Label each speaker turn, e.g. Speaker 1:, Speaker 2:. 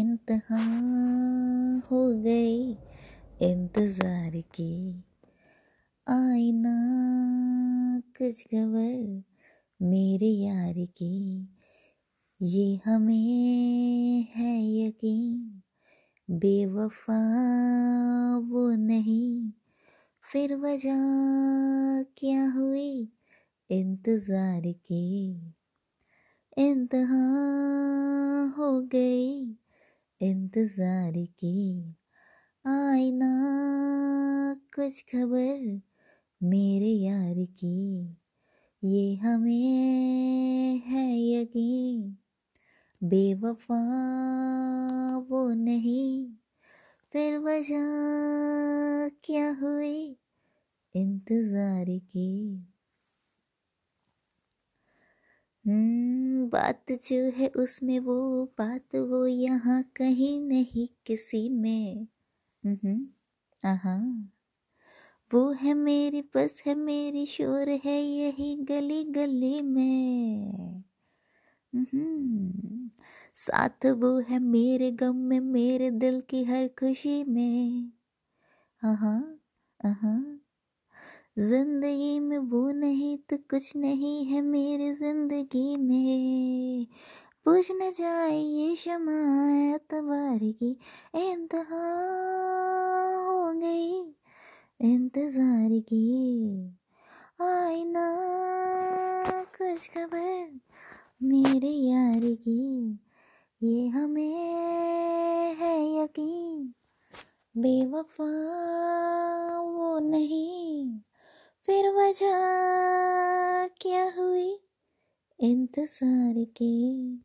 Speaker 1: इंतहा हो गई। इंतज़ार की। आईना कुछ खबर मेरे यार की। ये हमें है यकीन, बेवफा वो नहीं। फिर वजह क्या हुई? इंतज़ार की। इंतहा हो इंतज़ार की। आईना कुछ खबर मेरे यार की। ये हमें है यकीन बेवफा वो नहीं। फिर वजह क्या हुई इंतज़ार की? हम्म, बात जो है उसमें वो बात वो यहाँ कहीं नहीं किसी में। हम्म वो है मेरी, बस है मेरी, शोर है यही गली गली में। साथ वो है मेरे गम में, मेरे दिल की हर खुशी में। आहा आहा। ज़िंदगी में वो नहीं तो कुछ नहीं है मेरी ज़िंदगी में। पूछ न जाए ये शमा एतबार की इंतहा हो गई, इंतज़ार की आईना कुछ खबर मेरे यार की। ये हमें है यकीन, बेवफा वो नहीं फिर वजह क्या हुई? इंतज़ार की